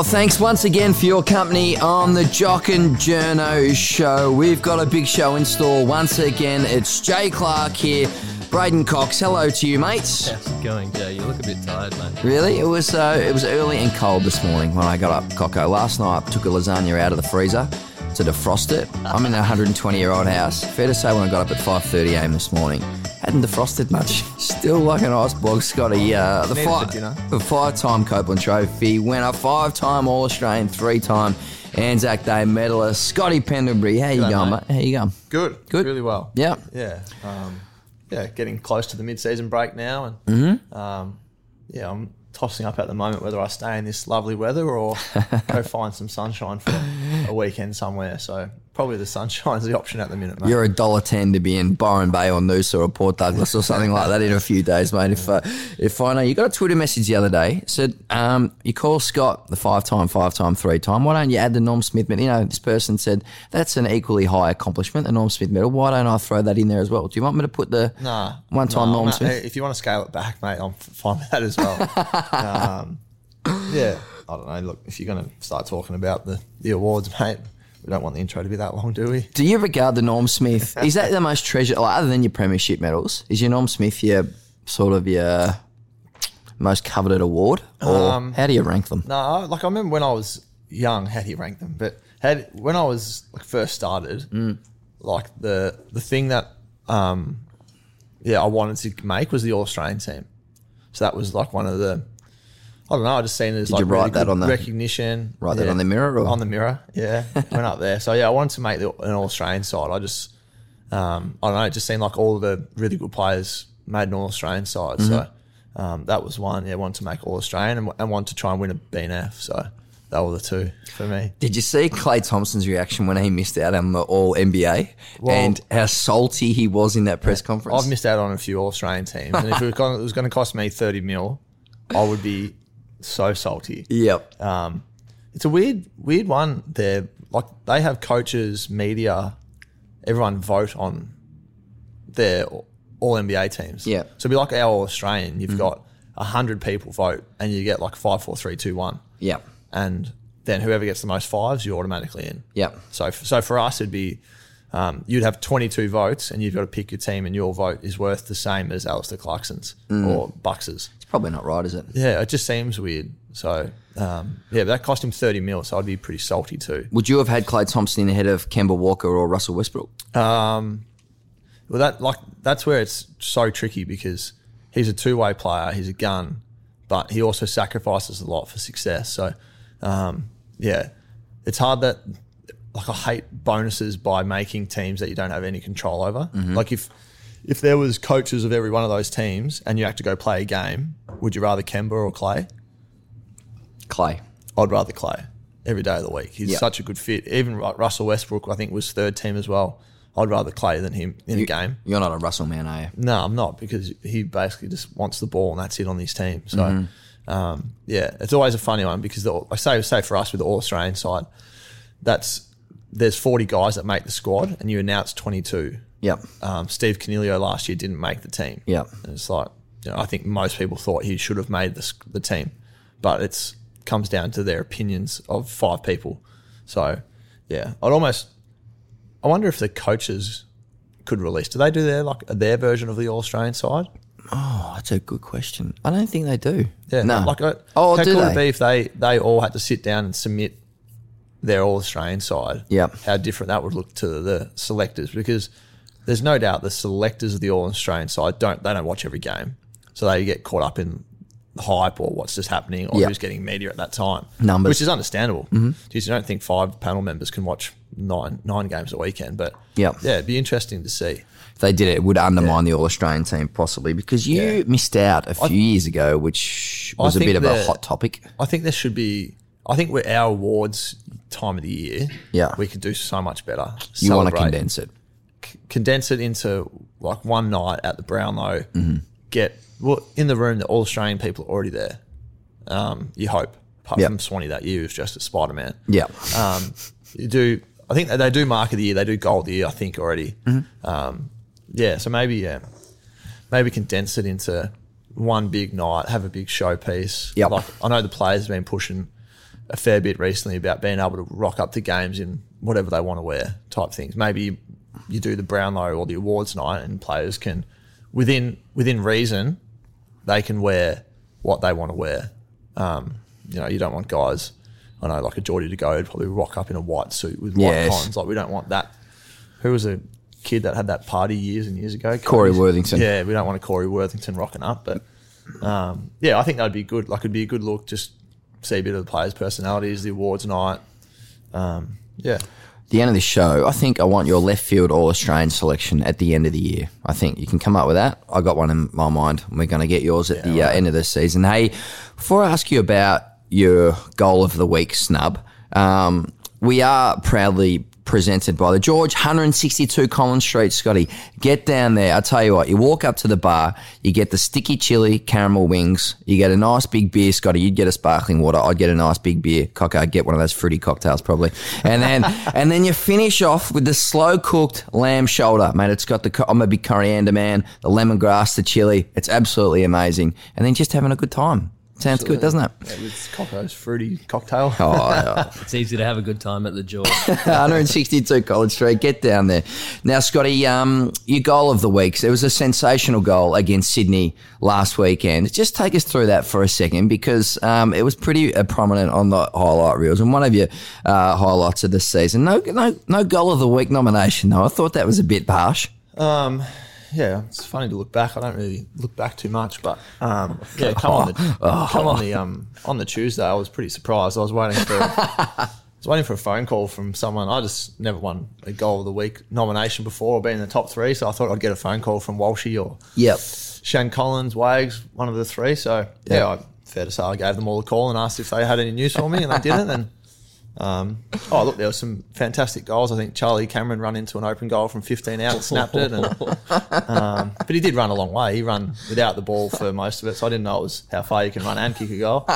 Oh, thanks once again for your company on the Jock and Journo show. We've got a big show in store once again. It's Jay Clark here. Braden Cox, hello to you, mates. How's it going, Jay? You look a bit tired, mate. Really? It was uh, it was early and cold this morning when I got up, Coco. Last night I took a lasagna out of the freezer to defrost it. I'm in a 120 year old house. Fair to say when I got up at 5:30 a.m. this morning, hadn't defrosted much. Still like an ice block, Scotty. Uh, the Needed five for dinner. the five-time Copeland Trophy winner, five-time All Australian, three-time Anzac Day medalist, Scotty Pendlebury. How you G'day, going, mate? mate. How you going? Good. Good. Really well. Yeah. Yeah. Um, yeah. Getting close to the mid-season break now, and Mm-hmm. um, yeah, I'm tossing up at the moment whether I stay in this lovely weather or go find some sunshine for a weekend somewhere. So probably the sunshine's the option at the minute, mate. You're a dollar ten to be in Byron Bay or Noosa or Port Douglas or something like that in a few days, mate. If uh, if I know you got a Twitter message the other day said um, you call Scott the five time, five time, three time. Why don't you add the Norm Smith medal? You know, this person said that's an equally high accomplishment, the Norm Smith medal. Why don't I throw that in there as well? Do you want me to put the Nah, one time nah, Norm mate, Smith? If you want to scale it back, mate, I'm fine with that as well. um, yeah, I don't know. Look, if you're going to start talking about the, the awards, mate, we don't want the intro to be that long, do we? Do you regard the Norm Smith? Is that the most treasured, like, other than your premiership medals? Is your Norm Smith your sort of your most coveted award, or Um, how do you rank them? No, like I remember when I was young, how do you rank them? But had when I was like first started, Mm. like the the thing that um yeah I wanted to make was the All Australian team. So that was like one of the I don't know. I just seen it as Did like you write really that on the- recognition. write that on the mirror or- on the mirror? Yeah, went up there. So yeah, I wanted to make the, an All Australian side. I just um, I don't know. It just seemed like all the really good players made an All Australian side. Mm-hmm. So um, that was one. Yeah, wanted to make All Australian and, and wanted to try and win a BNF. So that were the two for me. Did you see Klay Thompson's reaction when he missed out on the All NBA and how salty he was in that press conference? I've missed out on a few All Australian teams, and if it was going, it was going to cost me thirty mil, I would be so salty. Yep. Um, it's a weird, weird one. There, like they have coaches, media, everyone vote on their all NBA teams. Yeah. So it'd be like our Australian. You've got a hundred people vote, and you get like five, four, three, two, one, Yeah. and then whoever gets the most fives, you're automatically in. Yeah. So, so for us, it'd be um, you'd have 22 votes, and you've got to pick your team, and your vote is worth the same as Alastair Clarkson's or Bucks's. It's probably not right, is it? Yeah, it just seems weird. So, um, yeah, but that cost him 30 mil, so I'd be pretty salty too. Would you have had Klay Thompson in ahead of Kemba Walker or Russell Westbrook? Um, well, that like that's where it's so tricky because he's a two way player, he's a gun, but he also sacrifices a lot for success. So, um, yeah, it's hard that like I hate bonuses by making teams that you don't have any control over. Like if if there was coaches of every one of those teams and you had to go play a game, would you rather Kemba or Klay? Klay. I'd rather Klay every day of the week. He's Yeah. such a good fit. Even Russell Westbrook, I think, was third team as well. I'd rather Klay than him in a game. You're not a Russell man, are you? No, I'm not because he basically just wants the ball and that's it on his team. So, Mm-hmm. um, yeah, it's always a funny one because the, I say say for us with the All Australian side, that's there's 40 guys that make the squad and you announce 22. Yep. Um, Steve Coniglio last year didn't make the team. Yep. And it's like, you know, I think most people thought he should have made the, the team, but it's comes down to their opinions of five people. So, yeah, I'd almost, I wonder if the coaches could release. Do they do their like their version of the All Australian side? Oh, that's a good question. I don't think they do. Yeah, No. Like, oh, how do cool they? would it be if they they all had to sit down and submit their All Australian side? Yep. How different that would look to the selectors because there's no doubt the selectors of the All Australian side don't they don't watch every game, so they get caught up in the hype or what's just happening or Yep. who's getting media at that time. Numbers. which is understandable. Mm-hmm. Geez, you don't think five panel members can watch nine nine games a weekend, but Yep. yeah, it'd be interesting to see. If they did it, it would undermine the All Australian team possibly because you Yeah. missed out a few years ago, which was a bit of a hot topic. I think there should be. I think we're our awards time of the year. Yeah. we could do so much better. You want to condense it. condense it into like one night at the Brownlow. Mm-hmm. Get well in the room. The All Australian people are already there. Um, you hope, apart Yep. from Swanee that year, who's just a Spider Man. Yeah. Um, you do. I think they do mark of the year. They do goal of the year. I think already. Mm-hmm. Um, yeah. So maybe yeah, maybe condense it into one big night. Have a big showpiece. Yep. Like I know the players have been pushing a fair bit recently about being able to rock up to games in whatever they want to wear type things. Maybe you, you do the Brownlow or the awards night, and players can within within reason they can wear what they want to wear. Um, you know, you don't want guys. I know, like a Jordy De Goey, would probably rock up in a white suit with white Yes. cons. Like we don't want that. Who was a kid that had that party years and years ago? Corey Worthington. Yeah, we don't want a Corey Worthington rocking up, but um, yeah, I think that'd be good. Like it'd be a good look. Just see a bit of the players' personalities, the awards night. Um, yeah, the end of the show, I think I want your left field All Australian selection at the end of the year. I think you can come up with that. I got one in my mind. We're going to get yours at the uh, end of the season. Hey, before I ask you about your goal of the week snub, um, we are proudly presented by the George 162 Collins Street, Scotty. Get down there. I tell you what, you walk up to the bar, you get the sticky chili caramel wings, you get a nice big beer, Scotty. You'd get a sparkling water. I'd get a nice big beer. Cocker, I'd get one of those fruity cocktails probably. And then, and then you finish off with the slow cooked lamb shoulder, mate. It's got the, I'm a big coriander man, the lemongrass, the chili. It's absolutely amazing. And then just having a good time. Sounds good, doesn't it? yeah with Cocko's fruity cocktail. Oh, yeah. It's easy to have a good time at the George. 162 Collins Street. Get down there. Now, Scotty, um, your goal of the week. It was a sensational goal against Sydney last weekend. Just take us through that for a second because um, it was pretty uh, prominent on the highlight reels and one of your uh, highlights of the season. No, no, no goal of the week nomination though. I thought that was a bit harsh. Um, yeah, it's funny to look back. I don't really look back too much, but um, yeah, come on the come on the um on the Tuesday. I was pretty surprised. I was waiting for I was waiting for a phone call from someone. I just never won a goal of the week nomination before or been in the top three, so I thought I'd get a phone call from Walshy or Yep. Shan Collins, Wags, one of the three. So yeah, Yeah. I, fair to say, I gave them all a call and asked if they had any news for me, and they didn't. And um, oh, look, there were some fantastic goals. I think Charlie Cameron run into an open goal from 15 out, and snapped it, and um, but he did run a long way. He ran without the ball for most of it, so I didn't know it was how far you can run and kick a goal.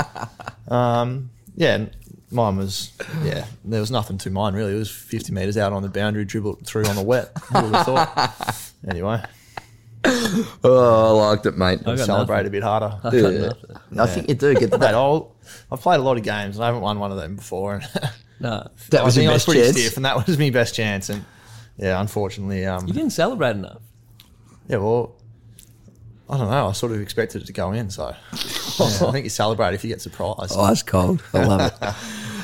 Um, yeah, mine was yeah. There was nothing to mine really. It was 50 meters out on the boundary, dribbled through on the wet. Who would have thought? Anyway, Oh, I liked it, mate. I got celebrate nothing. a bit harder. I got nothing. I think you do get that. I'll, I've played a lot of games and I haven't won one of them before. And No, That was I your think I was best pretty chance. stiff, and that was my best chance. And yeah, unfortunately, um, you didn't celebrate enough. yeah, well, I don't know. I sort of expected it to go in, so yeah, I think you celebrate if you get surprised. Ice cold. I love it.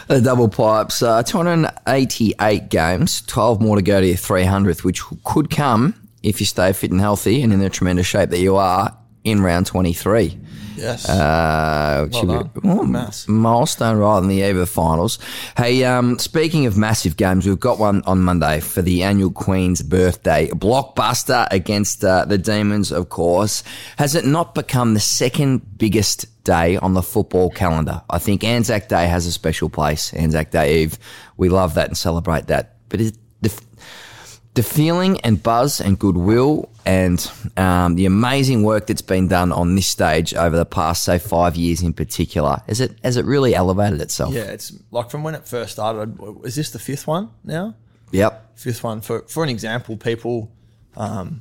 The double pipes, uh, 288 games, 12 more to go to your 300th, which could come if you stay fit and healthy and in the tremendous shape that you are in round 23. Yes, Uh, which Well should be- oh, milestone right on the eve of finals. Hey, um, speaking of massive games, we've got one on Monday for the annual Queen's birthday blockbuster against uh, the Demons, of course. Has it not become the second biggest day on the football calendar? I think Anzac Day has a special place. Anzac Day Eve, we love that and celebrate that. But is the the feeling and buzz and goodwill and um, the amazing work that's been done on this stage over the past, say, five years in particular, has it has it really elevated itself? yeah, it's like from when it first started. Is this the fifth one now? Yep. Fifth one for for an example, people, um,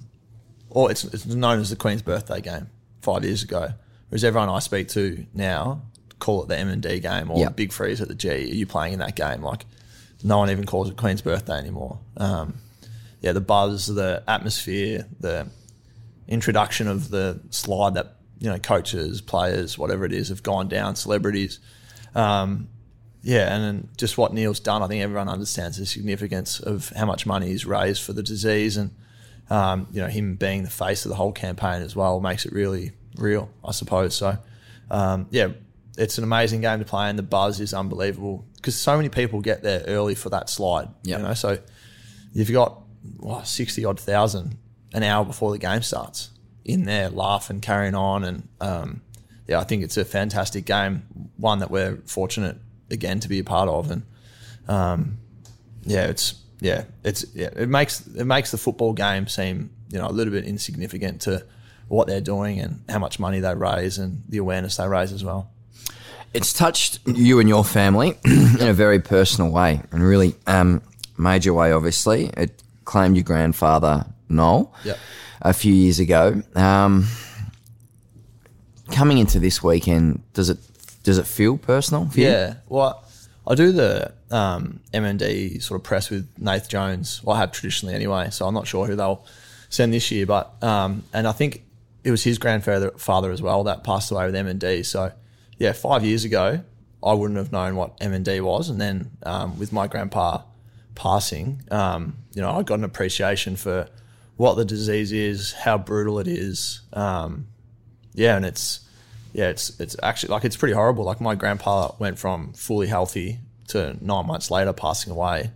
or it's it's known as the Queen's birthday game five years ago. Whereas everyone I speak to now call it the M and D game or Yeah. Big Freeze at the G. Are you playing in that game? Like no one even calls it Queen's birthday anymore. Um, yeah, the buzz, the atmosphere, the introduction of the slide that you know coaches, players, whatever it is, have gone down, celebrities. Um, yeah, and then just what Neale's done, I think everyone understands the significance of how much money he's raised for the disease, and um, you know him being the face of the whole campaign as well makes it really real, I suppose. So, um, yeah, it's an amazing game to play, and the buzz is unbelievable because so many people get there early for that slide. Yep. You know, so you've got what, sixty odd thousand an hour before the game starts in there, laughing, carrying on, and um, yeah, I think it's a fantastic game, one that we're fortunate again to be a part of, and um, yeah, it's yeah, it's yeah, it makes it makes the football game seem you know a little bit insignificant to what they're doing and how much money they raise and the awareness they raise as well. It's touched you and your family in a very personal way, and really um, major way. Obviously, it claimed your grandfather Noel Yep. a few years ago. Um, coming into this weekend, does it does it feel personal for you? Yeah. Well, I do the um, MND sort of press with Nath Jones. Well, I have traditionally anyway, so I'm not sure who they'll send this year. But um, and I think it was his grandfather father as well that passed away with MND. So yeah, five years ago, I wouldn't have known what MND was, and then um, with my grandpa passing, um, you know, I got an appreciation for what the disease is, how brutal it is. Um, yeah, and it's yeah, it's it's actually like it's pretty horrible. Like my grandpa went from fully healthy to nine months later passing away,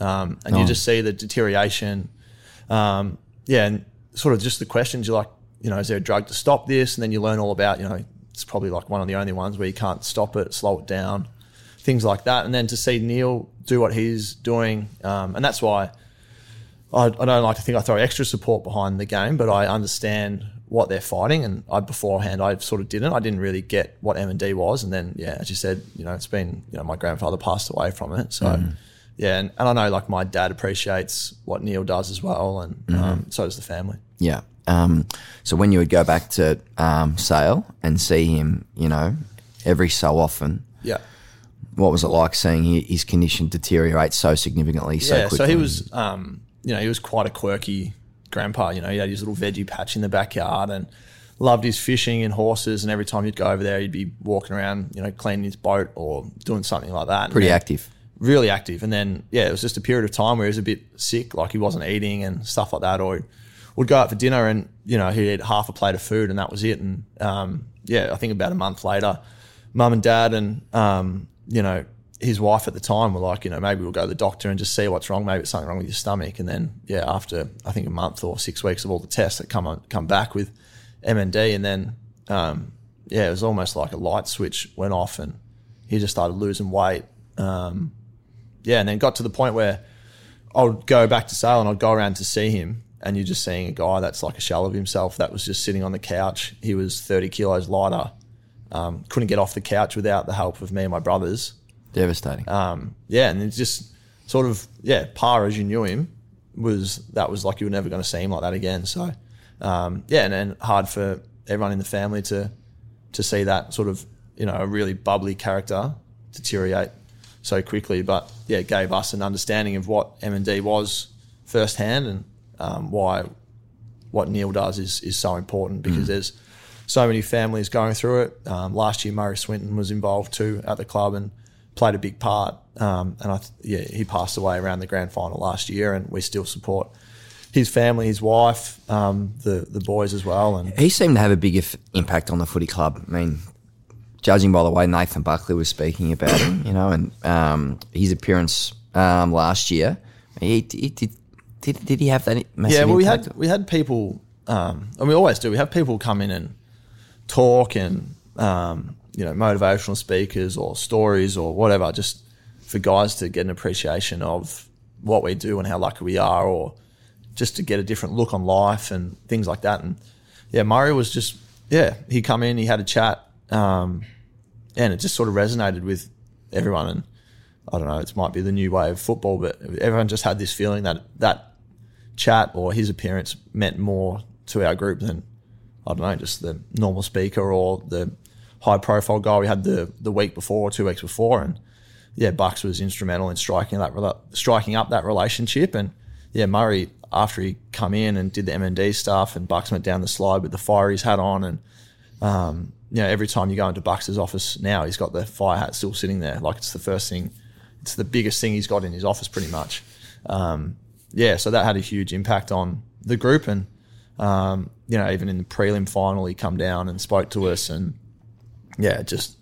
um, and you Oh. just see the deterioration. Um, yeah, and sort of just the questions you're like, you know, is there a drug to stop this? And then you learn all about, you know, it's probably like one of the only ones where you can't stop it, slow it down, things like that. And then to see Neale do what he's doing, um, and that's why I, I don't like to think I throw extra support behind the game, but I understand what they're fighting. And I beforehand, I sort of didn't. I didn't really get what M and D was. And then, yeah, as you said, you know, it's been, you know, my grandfather passed away from it. So, yeah, and, and I know like my dad appreciates what Neale does as well, and um, so does the family. Yeah. Um, so when you would go back to um, Sale and see him, you know, every so often, Yeah. What was it like seeing his condition deteriorate so significantly so yeah, quickly? so he was, um, you know, he was quite a quirky grandpa. You know, he had his little veggie patch in the backyard and loved his fishing and horses. And every time you'd go over there, he'd be walking around, you know, cleaning his boat or doing something like that. Pretty active. really active. And then, yeah, it was just a period of time where he was a bit sick, like he wasn't eating and stuff like that. Or would go out for dinner and, you know, he'd eat half a plate of food and that was it. And, um, yeah, I think about a month later, mum and dad and, um, you know, his wife at the time were like, you know, maybe we'll go to the doctor and just see what's wrong. Maybe it's something wrong with your stomach. And then, yeah, after I think a month or six weeks of all the tests that come on, come back with MND, and then, um, yeah, it was almost like a light switch went off, and he just started losing weight. Um, yeah, and then got to the point where I would go back to Sale and I'd go around to see him, and you're just seeing a guy that's like a shell of himself that was just sitting on the couch. He was 30 kilos lighter. Um, couldn't get off the couch without the help of me and my brothers. Devastating. Um, yeah, and it's just sort of yeah, par as you knew him was that was like you were never going to see him like that again. So um, yeah, and then hard for everyone in the family to to see that sort of you know a really bubbly character deteriorate so quickly. But yeah, it gave us an understanding of what M and D was firsthand and um, why what Neale does is is so important because there's so many families going through it. Um, last year, Murray Swinton was involved too at the club and played a big part. Um, and I, th- yeah, he passed away around the grand final last year, and we still support his family, his wife, um, the the boys as well. And he seemed to have a big if- impact on the footy club. I mean, judging by the way Nathan Buckley was speaking about him, you know, and um, his appearance um, last year, he, he did, did. Did he have that massive yeah, well, we impact? had we had people, um, and we always do. We have people come in and talk and um, you know motivational speakers or stories or whatever, just for guys to get an appreciation of what we do and how lucky we are, or just to get a different look on life and things like that. And yeah, Murray was just yeah, he come in, he had a chat, um, and it just sort of resonated with everyone. And I don't know, it might be the new way of football, but everyone just had this feeling that that chat or his appearance meant more to our group than I don't know, just the normal speaker or the high profile guy we had the the week before or two weeks before. And yeah, Bucks was instrumental in striking that striking up that relationship. And yeah, Murray after he come in and did the MND stuff, and Bucks went down the slide with the fire he's hat on, and um, you know every time you go into Bucks' office now, he's got the fire hat still sitting there, like it's the first thing, it's the biggest thing he's got in his office, pretty much. Um, yeah, so that had a huge impact on the group, and um, you know even in the prelim final, he come down and spoke to us, and yeah, just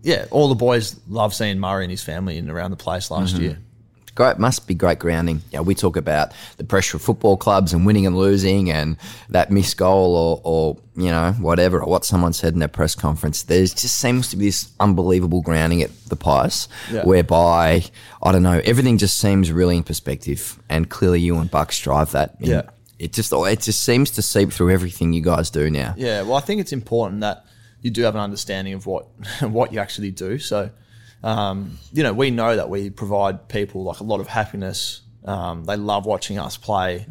yeah, all the boys love seeing Murray and his family in around the place last mm-hmm. year. Great, must be great grounding. Yeah, we talk about the pressure of football clubs and winning and losing, and that missed goal, or, or you know whatever, or what someone said in their press conference. There just seems to be this unbelievable grounding at the Pies, Yeah. whereby I don't know, everything just seems really in perspective, and clearly you and Bucks drive that. And Yeah. It just it just seems to seep through everything you guys do now. Yeah, well, I think it's important that you do have an understanding of what what you actually do. So, um, you know, we know that we provide people like a lot of happiness. Um, they love watching us play,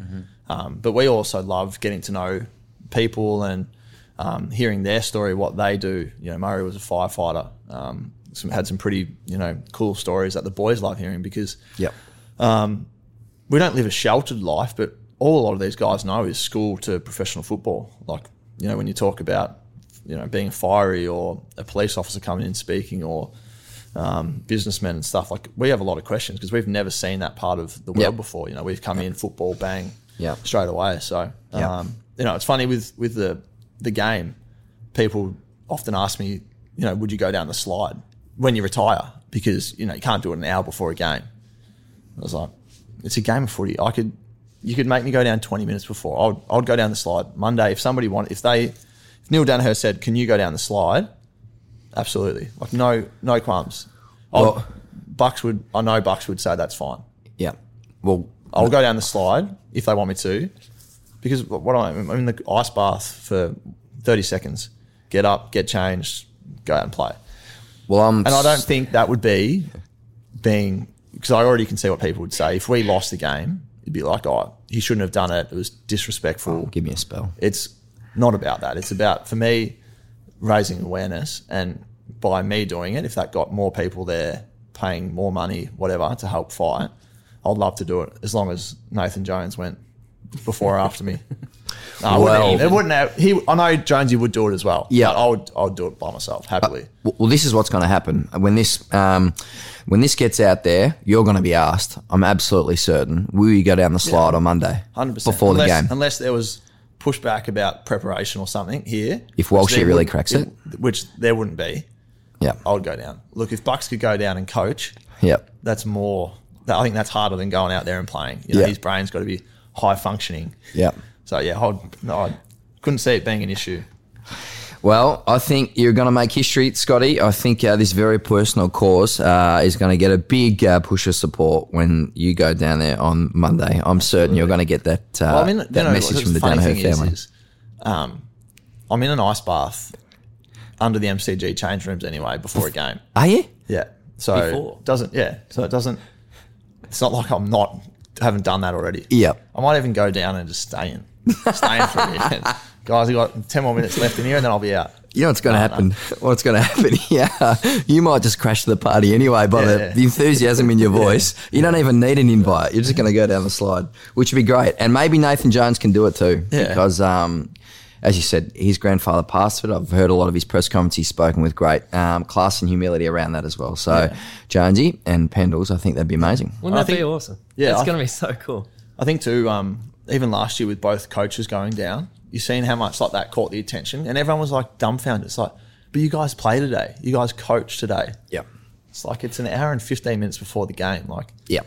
um, but we also love getting to know people and um, hearing their story, what they do. You know, Murray was a firefighter. Um, some, had some pretty you know cool stories that the boys love hearing because Yep. we don't live a sheltered life, but all a lot of these guys know is school to professional football. Like, you know, when you talk about, you know, being fiery or a police officer coming in speaking or um, businessmen and stuff, like we have a lot of questions because we've never seen that part of the world Yep. before. You know, we've come in football, bang, Yep. straight away. So, Yep. um, you know, it's funny with, with the, the game, people often ask me, you know, would you go down the slide when you retire? Because, you know, you can't do it an hour before a game. I was like, it's a game of footy. I could, you could make me go down 20 minutes before. I'd, I'd go down the slide Monday. If somebody wanted, if they, if Neale Daniher said, can you go down the slide? Absolutely. Like no, no qualms. I'll- Well- Bucks would, I know Bucks would say that's fine. Yeah. Well, I'll go down the slide if they want me to, because what I'm, I'm in the ice bath for 30 seconds. Get up, get changed, go out and play. well, I'm. And I don't think that would be being because I already can see what people would say. If we lost the game, it'd be like, oh, he shouldn't have done it. It was disrespectful. Oh, give me a spell. It's not about that. It's about for me raising awareness, and by me doing it, if that got more people there paying more money, whatever, to help fight, I'd love to do it as long as Nathan Jones went before or after me. I Well- wouldn't, it wouldn't have, he, I know Jonesy would do it as well. Yeah. I would, I would do it by myself happily. Well, well, this is what's going to happen when this um, when this gets out there. You're going to be asked. I'm absolutely certain. Will you go down the slide on Monday, Hundred percent before unless, the game? unless there was pushback about preparation or something here. If there really cracks it. which there wouldn't be, yeah. I would go down. Look, if Bucks could go down and coach, Yep. that's more. I think that's harder than going out there and playing. You know, Yeah. his brain's got to be high functioning. Yep. So yeah, I'd, no, I couldn't see it being an issue. Well, I think you're going to make history, Scotty. I think uh, this very personal cause uh, is going to get a big uh, push of support when you go down there on Monday. I'm certain you're going to get that uh, Well, I mean, you that know, message from the funny Daniher thing is- family. is, um, I'm in an ice bath under the MCG change rooms anyway before a game. Are you? Yeah. So Before? it doesn't yeah. So it doesn't it's not like I'm not haven't done that already. Yeah. I might even go down and just stay in. Stay in for a weekend. Guys, we've got ten more minutes left in here and then I'll be out. You know what's going to No, happen? What's going to happen Yeah, You might just crash the party anyway by the, Yeah. the enthusiasm in your voice. You don't even need an invite. You're just going to go down the slide, which would be great. And maybe Nathan Jones can do it too, Yeah. because um, as you said, his grandfather passed it. I've heard a lot of his press conferences. He's spoken with great um, class and humility around that as well. So Jonesy and Pendles, I think that'd be amazing. Wouldn't I that be awesome? Yeah, it's going to be so cool. I think too, um, even last year with both coaches going down, you've seen how much like that caught the attention and everyone was like dumbfounded. It's like, but you guys play today. You guys coach today. Yeah, It's like it's an hour and fifteen minutes before the game. Like yeah.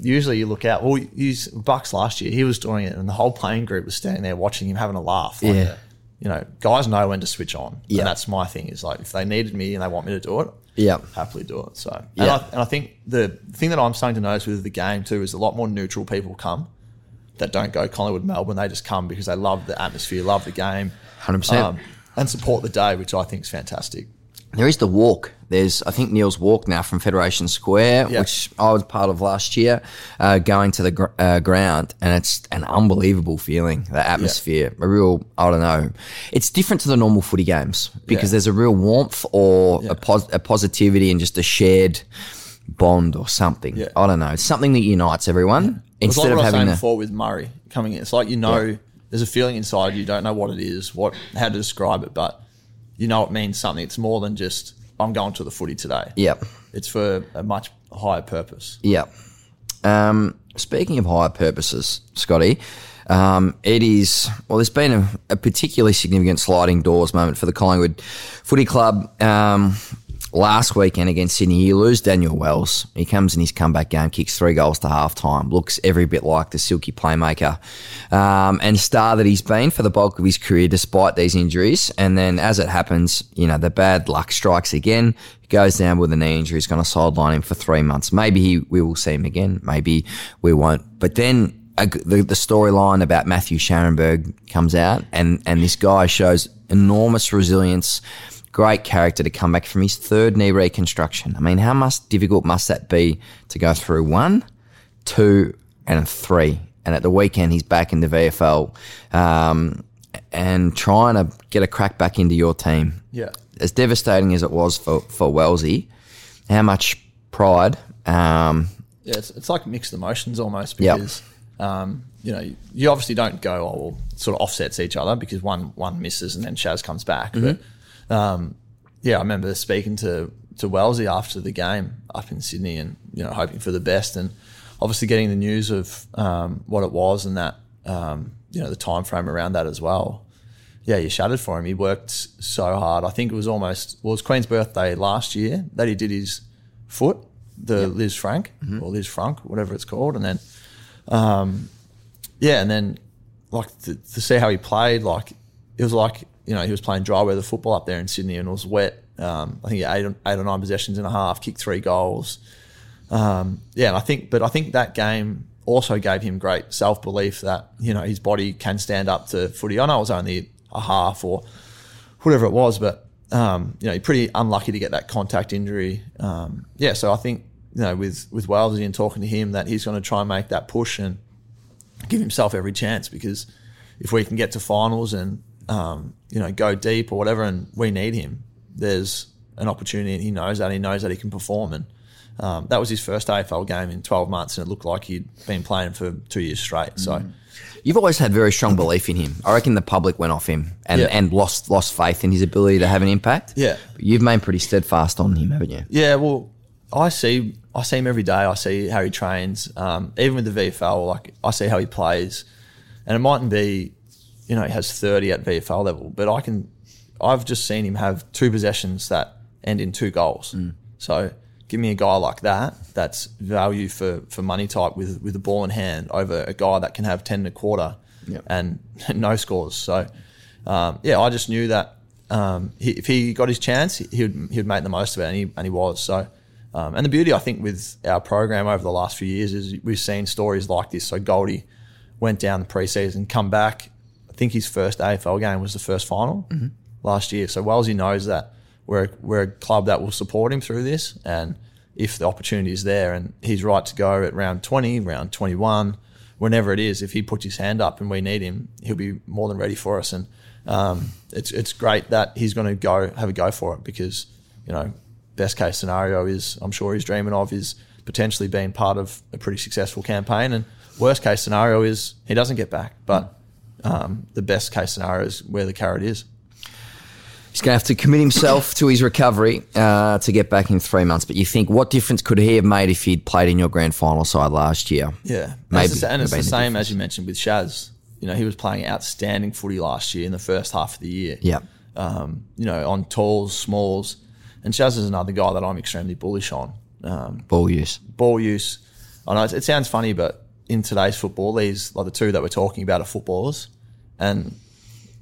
usually you look out. Well, you, Bucks last year, he was doing it, and the whole playing group was standing there watching him having a laugh. Like, Yeah. you know, guys know when to switch on. Yeah. and that's my thing. Is like if they needed me and they want me to do it, yeah, happily do it. So, and, Yeah. I, and I think the thing that I'm starting to notice with the game too is a lot more neutral people come that don't go Collingwood, Melbourne. They just come because they love the atmosphere, love the game, 100%. and support the day, which I think is fantastic. There is the walk. There's, I think, Neale's walk now from Federation Square, Yeah. which I was part of last year, uh, going to the gr- uh, ground, and it's an unbelievable feeling. The atmosphere, a real, I don't know, it's different to the normal footy games because Yeah. there's a real warmth or Yeah. a, pos- a positivity and just a shared bond or something. Yeah. I don't know. Something that unites everyone It's instead like of what I was having saying a. before with Murray coming in. It's like you know Yeah. there's a feeling inside you don't know what it is, what how to describe it, but you know it means something. It's more than just I'm going to the footy today. Yep. It's for a much higher purpose. Yeah. Um, speaking of higher purposes, Scotty, um, it is, well, there's been a, a particularly significant sliding doors moment for the Collingwood Footy Club. Um, last weekend against Sydney, you lose Daniel Wells. He comes in his comeback game, kicks three goals to half time, looks every bit like the silky playmaker um, and star that he's been for the bulk of his career despite these injuries. And then as it happens, you know, the bad luck strikes again. He goes down with a knee injury. He's going to sideline him for three months. Maybe he, we will see him again. Maybe we won't. But then a the, the storyline about Matthew Scharenberg comes out and, and this guy shows enormous resilience, great character to come back from his third knee reconstruction. I mean, how much difficult must that be to go through one, two, and three? And at the weekend, he's back in the VFL um, and trying to get a crack back into your team. Yeah. As devastating as it was for, for Wellesley, how much pride. Um, Yeah, it's, it's like mixed emotions almost Yep. because um, you know you obviously don't go oh well sort of offsets each other because one one misses and then Shaz comes back. But um, yeah, I remember speaking to to Wellesley after the game up in Sydney and you know hoping for the best and obviously getting the news of um, what it was and that um, you know the time frame around that as well. Yeah, you shattered for him. He worked so hard. I think it was almost well, it was Queen's birthday last year that he did his foot, the Lisfranc or Lisfranc, whatever it's called, and then um, yeah, and then like to, to see how he played, like it was like you know he was playing dry weather football up there in Sydney and it was wet. Um, I think eight, eight or nine possessions and a half, kicked three goals. Um, yeah, and I think, but I think that game also gave him great self belief that you know his body can stand up to footy. I know it was only a half or whatever it was, but um, you know, pretty unlucky to get that contact injury. Um, yeah, so I think you know with with Wellesley and talking to him that he's going to try and make that push and give himself every chance because if we can get to finals and um, you know go deep or whatever, and we need him, there's an opportunity, and he knows that. He knows that he can perform, and um, that was his first AFL game in 12 months, and it looked like he'd been playing for two years straight. So. You've always had very strong belief in him. I reckon the public went off him and, Yeah. and lost lost faith in his ability to have an impact. Yeah. But you've been pretty steadfast on him, haven't you? Yeah, well, I see I see him every day. I see how he trains. Um, even with the VFL, like I see how he plays, and it mightn't be, you know, he has thirty at VFL level, but I can, I've just seen him have two possessions that end in two goals. So give me a guy like that. That's value for for money type with with the ball in hand over a guy that can have ten and a quarter Yep. and no scores. So um, yeah, I just knew that um, he, if he got his chance, he would he would make the most of it, and he and he was. So, um, and the beauty I think with our program over the last few years is we've seen stories like this. So Goldie went down the preseason, come back. I think his first AFL game was the first final last year. So Wellesley knows that we're we're a club that will support him through this, and if the opportunity is there, and he's right to go at round twenty, round twenty one whenever it is, if he puts his hand up and we need him, he'll be more than ready for us. And um, it's it's great that he's going to go have a go for it because you know best case scenario is I'm sure he's dreaming of is potentially being part of a pretty successful campaign, and worst case scenario is he doesn't get back. But um, the best case scenario is where the carrot is. He's going to have to commit himself to his recovery uh, to get back in three months. But you think, what difference could he have made if he'd played in your grand final side last year? Yeah, Maybe. It's and it's the same as you mentioned with Shaz. You know, he was playing outstanding footy last year in the first half of the year. Yeah. um, you know, on talls, smalls. And Shaz is another guy that I'm extremely bullish on. Um, Ball use. ball use. I know it, it sounds funny, but in today's football, these like the two that we're talking about are footballers, and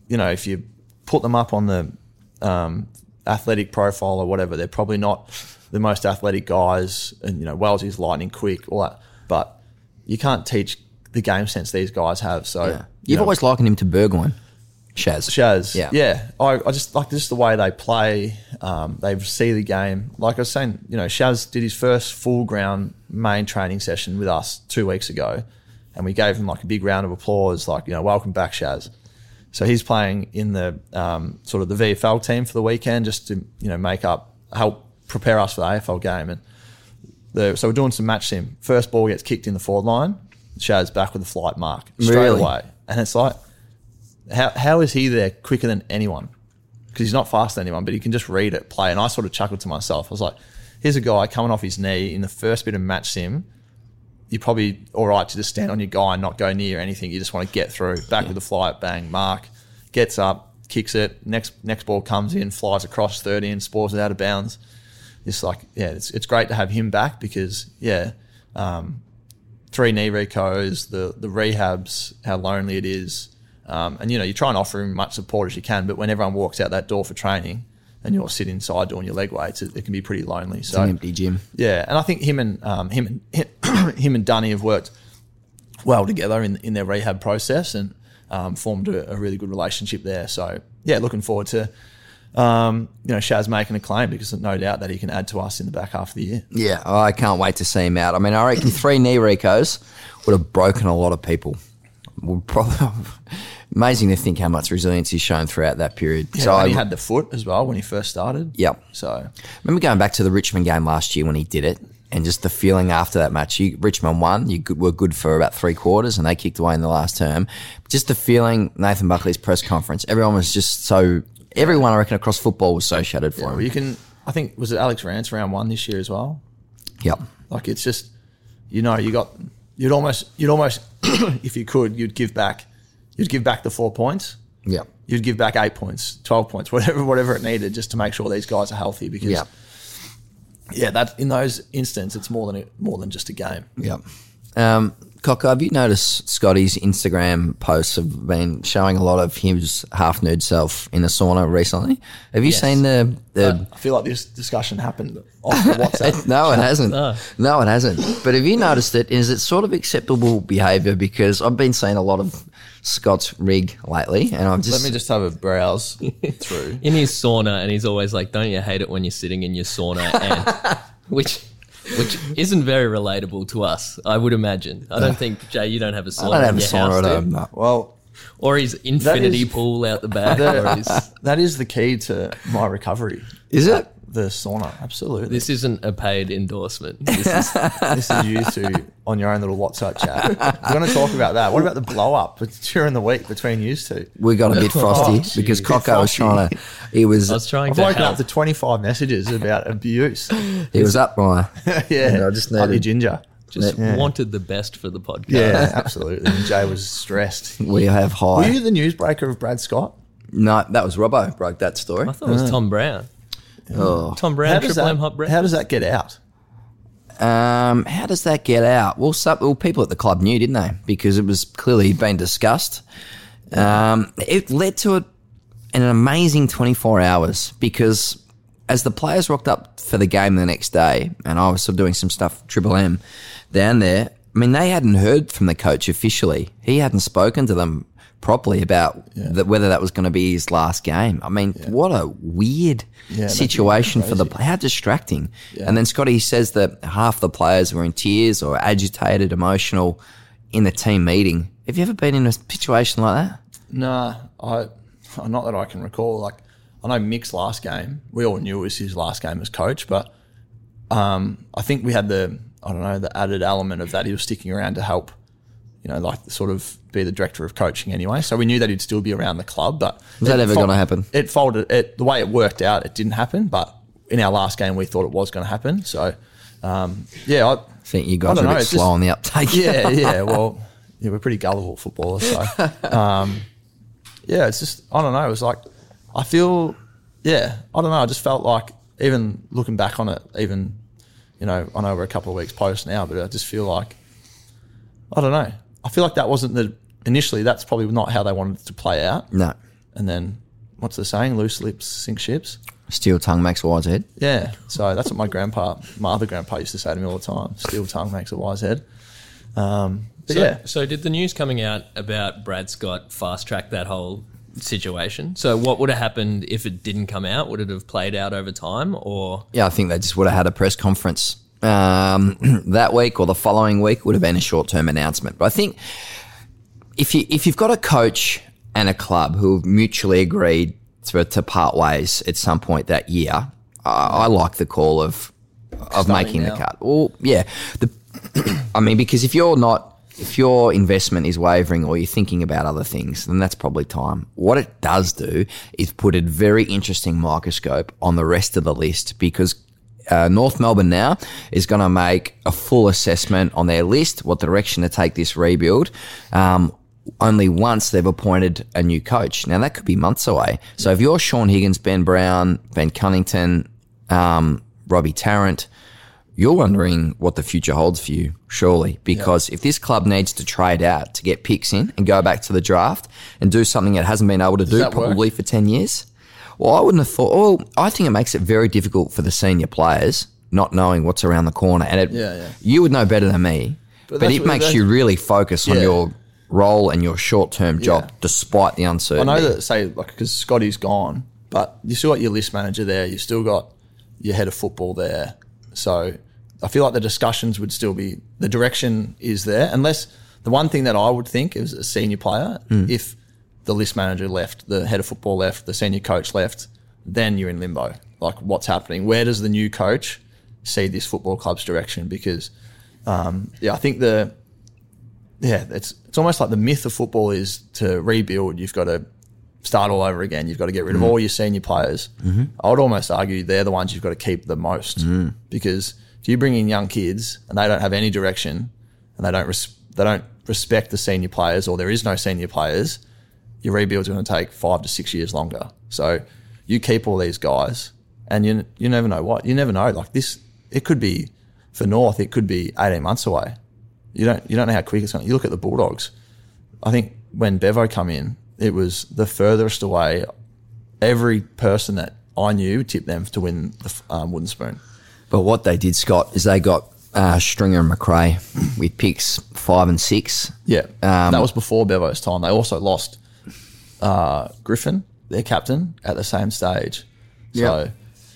you know, if you put them up on the um, athletic profile or whatever, they're probably not the most athletic guys. And you know, Wellesley's lightning quick, all that, but you can't teach the game sense these guys have. So Yeah. you You've know, always likened him to Burgoyne, Shaz. Shaz. Yeah. Yeah. I, I just like just the way they play. Um, they see the game. Like I was saying, you know, Shaz did his first full ground main training session with us two weeks ago. And we gave him like a big round of applause, like, you know, welcome back, Shaz. So he's playing in the um, sort of the VFL team for the weekend just to, you know, make up, help prepare us for the AFL game. And the, so we're doing some match sim. First ball gets kicked in the forward line. Shaz back with a flight mark straight Really? away. And it's like, how, how is he there quicker than anyone? Because he's not faster than anyone, but he can just read it, play. And I sort of chuckled to myself. I was like, here's a guy coming off his knee in the first bit of match sim. You're probably all right to just stand on your guy and not go near anything. You just want to get through. Back with the flight, bang, mark, gets up, kicks it. Next next ball comes in, flies across 30 and spores it out of bounds. It's like, yeah, it's, it's great to have him back because, yeah, um, three knee recos, the the rehabs, how lonely it is, um, and you know you try and offer him as much support as you can. But when everyone walks out that door for training, and you're sitting inside doing your leg weights, it, it can be pretty lonely. It's So an empty gym. yeah, and I think him and um, him and him and Dunny have worked well together in in their rehab process and um, formed a, a really good relationship there. So yeah, looking forward to. Um, you know, Shaz making a claim because no doubt that he can add to us in the back half of the year. Yeah, I can't wait to see him out. I mean, I reckon three knee recos would have broken a lot of people. Will probably amazing to think how much resilience he's shown throughout that period. Yeah, so I, he had the foot as well when he first started. Yep. So remember going back to the Richmond game last year when he did it, and just the feeling after that match. You, Richmond won. You good- were good for about three quarters, and they kicked away in the last term. Just the feeling. Nathan Buckley's press conference. Everyone was just so. Everyone, I reckon, across football was so shattered for yeah, well, him. you can. I think was it Alex Rance round one this year as well. Yep. Like it's just, you know, you got you'd almost you'd almost if you could you'd give back, you'd give back the four points. Yep. You'd give back eight points, twelve points, whatever whatever it needed, just to make sure these guys are healthy. Because Yep. yeah, that in those instances, it's more than more than just a game. Yep. Um, Cocker, have you noticed Scotty's Instagram posts have been showing a lot of his half nude self in a sauna recently? Have you Yes. seen the the I feel like this discussion happened off the WhatsApp. No, it hasn't. No. No. it hasn't. But have you noticed it? Is it sort of acceptable behaviour? Because I've been seeing a lot of Scott's rig lately, and I've just Let me just have a browse through. in his sauna, and he's always like, "Don't you hate it when you're sitting in your sauna?" And which, which isn't very relatable to us, I would imagine. I don't think Jay, you don't have a sauna. I don't have in a your sauna house, at home. no. Well, or his infinity is- pool out the back. or his, that is the key to my recovery. Is it? The sauna, absolutely. this isn't a paid endorsement. This is, this is used to on your own little WhatsApp chat. We're going to talk about that. What about the blow up during the week between you two? We got a bit oh, frosty Oh, because geez. Cocker was trying to. He was. I was trying I've to woken help. up to 25 messages about abuse. he was up my. yeah, I just Up your needed- ginger. Just Yeah. wanted the best for the podcast. Yeah, absolutely. And Jay was stressed. We have high. Were you the newsbreaker of Brad Scott? No, that was Robbo broke that story. I thought it was uh. Tom Browne. Oh. Tom Browne, How does, Triple that, M Hot Breakfast. how does that get out? Um, how does that get out? Well, some, well, people at the club knew, didn't they? Because it was clearly been discussed. Um, it led to a, an amazing 24 hours because as the players rocked up for the game the next day, and I was sort of doing some stuff Triple M down there. I mean, they hadn't heard from the coach officially. He hadn't spoken to them properly about that whether that was going to be his last game. I mean, what a weird that's situation for the how distracting. And then Scotty says that half the players were in tears or agitated, emotional in the team meeting. Have you ever been in a situation like that? Nah, I not that I can recall. Like I know Mick's last game, we all knew it was his last game as coach, but um, I think we had the I don't know the added element of that he was sticking around to help, you know, like sort of be the director of coaching anyway. So we knew that he'd still be around the club. But Was that ever fol- gonna happen? It folded. It the way it worked out, it didn't happen. But in our last game, we thought it was going to happen. So um, yeah, I, I think you guys are a bit slow just- on the uptake. yeah, yeah. Well, yeah, we're pretty gullible footballers. So, um, yeah, it's just I don't know. It was like I feel, yeah, I don't know. I just felt like even looking back on it, even you know, I know we're a couple of weeks post now, but I just feel like I don't know. I feel like that wasn't the initially. That's probably not how they wanted it to play out. No. And then what's the saying? Loose lips sink ships. Steel tongue makes a wise head. Yeah. So that's what my grandpa, my other grandpa, used to say to me all the time. Steel tongue makes a wise head. Um, So, yeah. so did the news coming out about Brad Scott fast track that whole situation? So what would have happened if it didn't come out? Would it have played out over time, or Yeah, I think they just would have had a press conference um, that week or the following week would have been a short term announcement. But I think if you if you've got a coach and a club who have mutually agreed to, to part ways at some point that year, I, I like the call of of Starting making now. the cut. Well, yeah, the, I mean because if you're not if your investment is wavering or you're thinking about other things, then that's probably time. What it does do is put a very interesting microscope on the rest of the list because uh, North Melbourne now is going to make a full assessment on their list, what direction to take this rebuild. Um, only once they've appointed a new coach. Now that could be months away. So if you're Shaun Higgins, Ben Brown, Ben Cunnington, um, Robbie Tarrant, you're wondering what the future holds for you, surely. Because if this club needs to trade out to get picks in and go back to the draft and do something it hasn't been able to do that work? probably for 10 years, well, I wouldn't have thought, well, I think it makes it very difficult for the senior players not knowing what's around the corner. And it, Yeah, yeah. you would know better than me, but, that's it makes you really focus on your role and your short term job Yeah. despite the uncertainty. I know that say like because Scotty's gone, but you still got your list manager there. You still got your head of football there. So I feel like the discussions would still be the direction is there, unless the one thing that I would think is a senior player, if the list manager left, the head of football left, the senior coach left, then you're in limbo. Like, what's happening? Where does the new coach see this football club's direction? Because, um, yeah, I think the yeah, it's it's almost like the myth of football is to rebuild. You've got to start all over again. You've got to get rid of mm. all your senior players. Mm-hmm. I would almost argue they're the ones you've got to keep the most mm. because if you bring in young kids and they don't have any direction and they don't res- they don't respect the senior players or there is no senior players, your rebuild's going to take five to six years longer. So you keep all these guys, and you you never know what you never know. Like this, it could be for North, it could be eighteen months away. You don't you don't know how quick it's going. to You look at the Bulldogs. I think when Bevo come in, it was the furthest away. Every person that I knew tipped them to win the um, wooden spoon. But what they did, Scott, is they got uh, Stringer and Macrae with picks five and six. Yeah, Um, that was before Bevo's time. They also lost uh, Griffen, their captain, at the same stage. So, Yeah.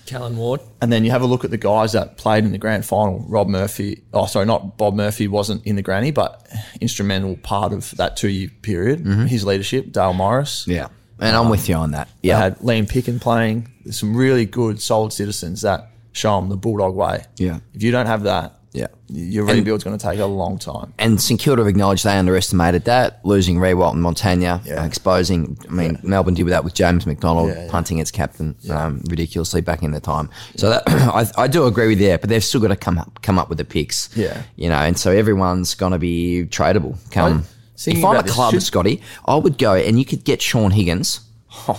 Callan Ward. and then you have a look at the guys that played in the grand final. Rob Murphy, oh sorry, not Bob Murphy wasn't in the granny, but instrumental part of that two year period. Mm-hmm. His leadership, Dale Morris. Yeah. And I'm um, with you on that. They Yeah. had Liam Picken playing. There's some really good, solid citizens that show them the Bulldog way. Yeah. If you don't have that, Yeah. your rebuild's going to take a long time. And St Kilda acknowledged they underestimated that, losing Riewoldt and Montagna, Yeah. uh, exposing. I mean, Melbourne did with that with James McDonald Yeah, yeah. punting its captain um, ridiculously back in the time. So that, I, I do agree with you, but they've still got to come up, come up with the picks. Yeah. you know, and so everyone's going to be tradable. Come, I- if I'm a club, should- Scotty, I would go and you could get Shaun Higgins.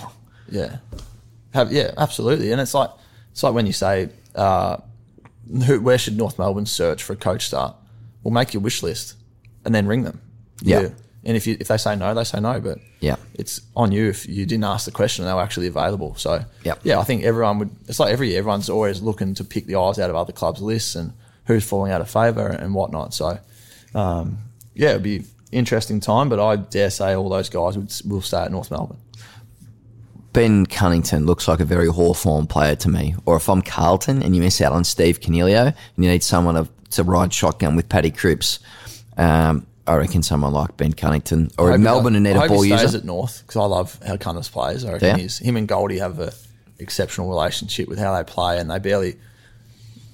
Yeah, have yeah, absolutely. And it's like it's like when you say, uh, who, where should North Melbourne search for a coach start? Well, make your wish list and then ring them. Yeah. And if you if they say no, they say no. But Yeah. it's on you if you didn't ask the question and they were actually available. So Yep. yeah, I think everyone would. It's like every year, everyone's always looking to pick the eyes out of other clubs' lists and who's falling out of favour and whatnot. So um, yeah, it'd be interesting time. But I dare say all those guys would will stay at North Melbourne. Ben Cunnington looks like a very Hawthorn player to me. Or if I'm Carlton and you miss out on Steve Coniglio and you need someone to, to ride shotgun with Paddy Cripps, um, I reckon someone like Ben Cunnington. Or Melbourne and need I a ball he stays user. at North because I love how Cunners plays. I reckon Yeah. he's him and Goldie have an exceptional relationship with how they play, and they barely.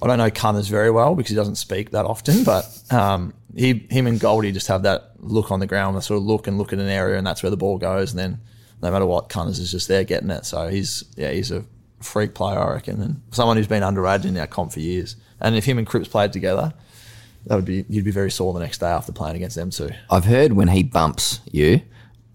I don't know Cunners very well because he doesn't speak that often, but um, he him and Goldie just have that look on the ground, they sort of look and look at an area, and that's where the ball goes, and then no matter what, Cunners is just there getting it. So he's yeah, he's a freak player, I reckon, and someone who's been underrated in our comp for years. And if him and Cripps played together, that would be you'd be very sore the next day after playing against them two. I've heard when he bumps you,